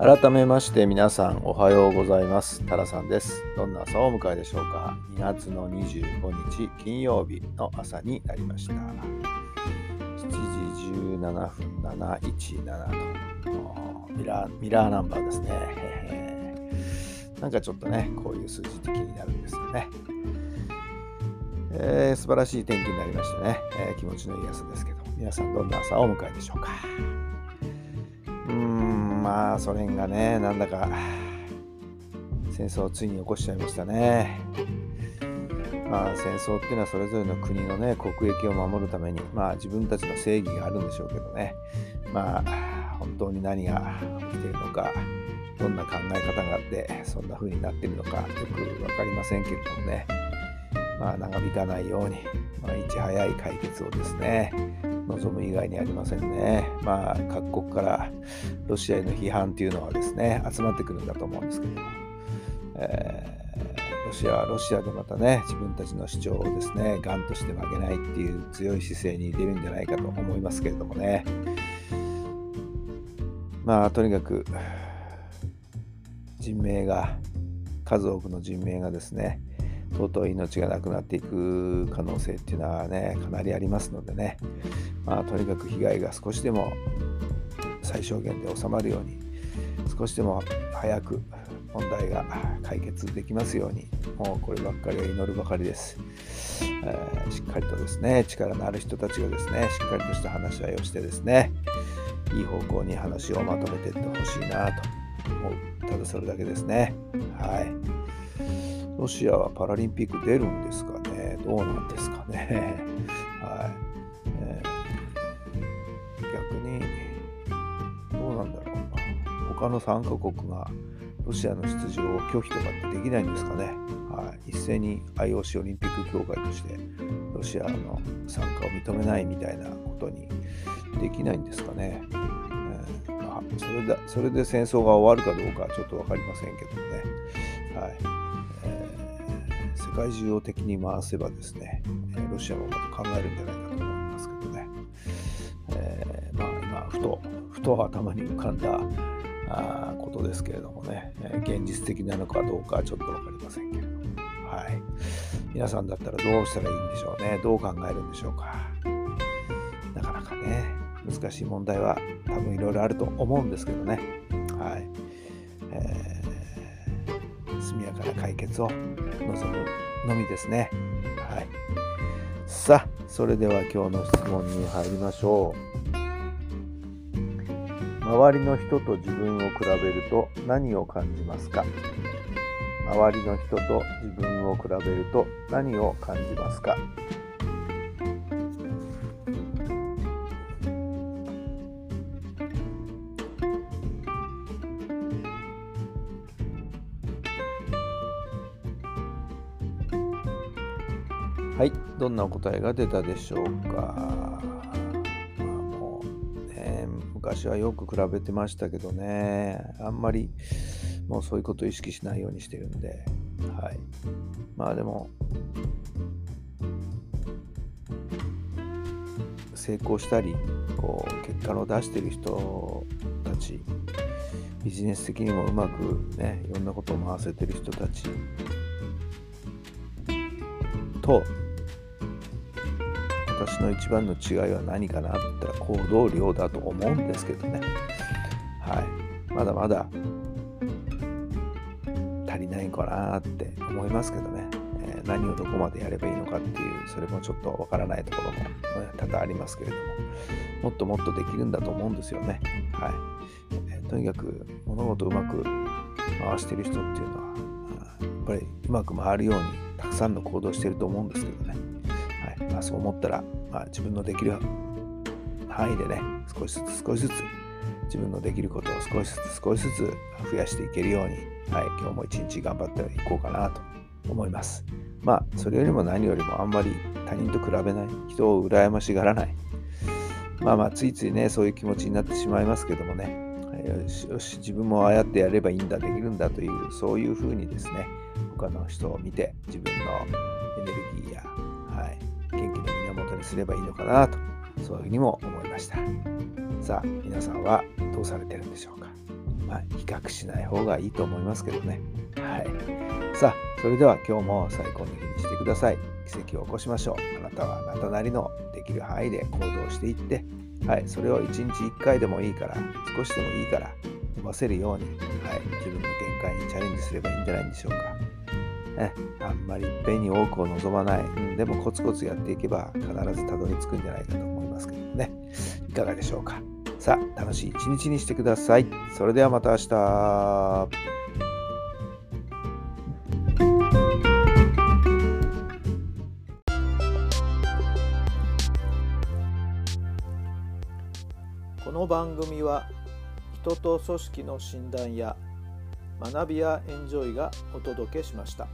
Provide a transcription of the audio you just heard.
改めまして皆さんおはようございます。タラさんです。どんな朝をお迎えでしょうか。2月の25日金曜日の朝になりました。7時17分717とミラーミラーナンバーですね。なんかちょっとねこういう数字的になるんですよね。えー、素晴らしい天気になりましてね、えー、気持ちのいい朝ですけど皆さんどんな朝をお迎えでしょうか。まあソ連がねなんだか戦争をついに起こしちゃいましたね。まあ戦争っていうのはそれぞれの国のね国益を守るためにまあ自分たちの正義があるんでしょうけどね。まあ本当に何が起きているのかどんな考え方があってそんな風になってるのかよく分かりませんけれどもね。まあ長引かないように、まあ、いち早い解決をですね望む以外にありませんね。まあ、各国からロシアへの批判というのはですね、集まってくるんだと思うんですけども、えー、ロシアはロシアでまたね、自分たちの主張をですね、がんとして負けないっていう強い姿勢に出るんじゃないかと思いますけれどもね。まあ、とにかく、人命が、数多くの人命がですね、とうとう命がなくなっていく可能性っていうのはね、かなりありますのでね、まあ、とにかく被害が少しでも最小限で収まるように、少しでも早く問題が解決できますように、もうこればっかりは祈るばかりです。えー、しっかりとですね、力のある人たちがですね、しっかりとした話し合いをしてですね、いい方向に話をまとめていってほしいなと思う。ただそれだけですね。はい。ロシアはパラリンピック出るんですかね？どうなんですかね？はい、えー、逆に、どうなんだろうな。他の参加国がロシアの出場を拒否とかってできないんですかね、はい、一斉に IOC オリンピック協会としてロシアの参加を認めないみたいなことにできないんですかね？えーまあ、それだそれで戦争が終わるかどうかはちょっと分かりませんけどね。はい。世界中を敵に回せばですね、ロシアもまた考えるんじゃないかと思いますけどね、えー、まあ今ふとふと頭に浮かんだあことですけれどもね、現実的なのかどうかはちょっと分かりませんけれども、はい、皆さんだったらどうしたらいいんでしょうね。どう考えるんでしょうか。なかなかね難しい問題は多分いろいろあると思うんですけどね。はい、えー、速やかな解決を望むのみですね。はい。さあ、それでは今日の質問に入りましょう。周りの人と自分を比べると何を感じますか？周りの人と自分を比べると何を感じますか？はい、どんなお答えが出たでしょうか。まあ、もうね、昔はよく比べてましたけどね、あんまりもうそういうことを意識しないようにしてるんで、はい。まあでも、成功したり、こう、結果の出してる人たち、ビジネス的にもうまくね、いろんなことを回せてる人たちと私の一番の違いは何かなって言ったら行動量だと思うんですけどね。はい。まだまだ足りないかなって思いますけどね。えー、何をどこまでやればいいのかっていう、それもちょっとわからないところも、多々ありますけれども、もっともっとできるんだと思うんですよね。はい。えー、とにかく物事をうまく回してる人っていうのは、やっぱりうまく回るようにたくさんの行動してると思うんですけどね。まあ、そう思ったら、まあ、自分のできる範囲でね少しずつ少しずつ自分のできることを少しずつ少しずつ増やしていけるように、はい、今日も一日頑張っていこうかなと思います。まあそれよりも何よりもあんまり他人と比べない人を羨ましがらないまあまあついついねそういう気持ちになってしまいますけどもねよしよし自分もああやってやればいいんだできるんだというそういうふうにですね他の人を見て自分のエネルギすればいいのかなとそういうふうにも思いました。さあ皆さんはどうされてるんでしょうか？まあ比較しない方がいいと思いますけどね。はい。さあそれでは今日も最高の日にしてください。奇跡を起こしましょう。あなたはあなたなりのできる範囲で行動していってはい、それを1日1回でもいいから少しでもいいから伸ばせるように、はい、自分の限界にチャレンジすればいいんじゃないんでしょうか。ね、あんまりいっぺんに多くを望まない、うん、でもコツコツやっていけば必ずたどり着くんじゃないかと思いますけどね。いかがでしょうか。さあ楽しい一日にしてください。それではまた明日。この番組は人と組織の診断や学びやエンジョイがお届けしました。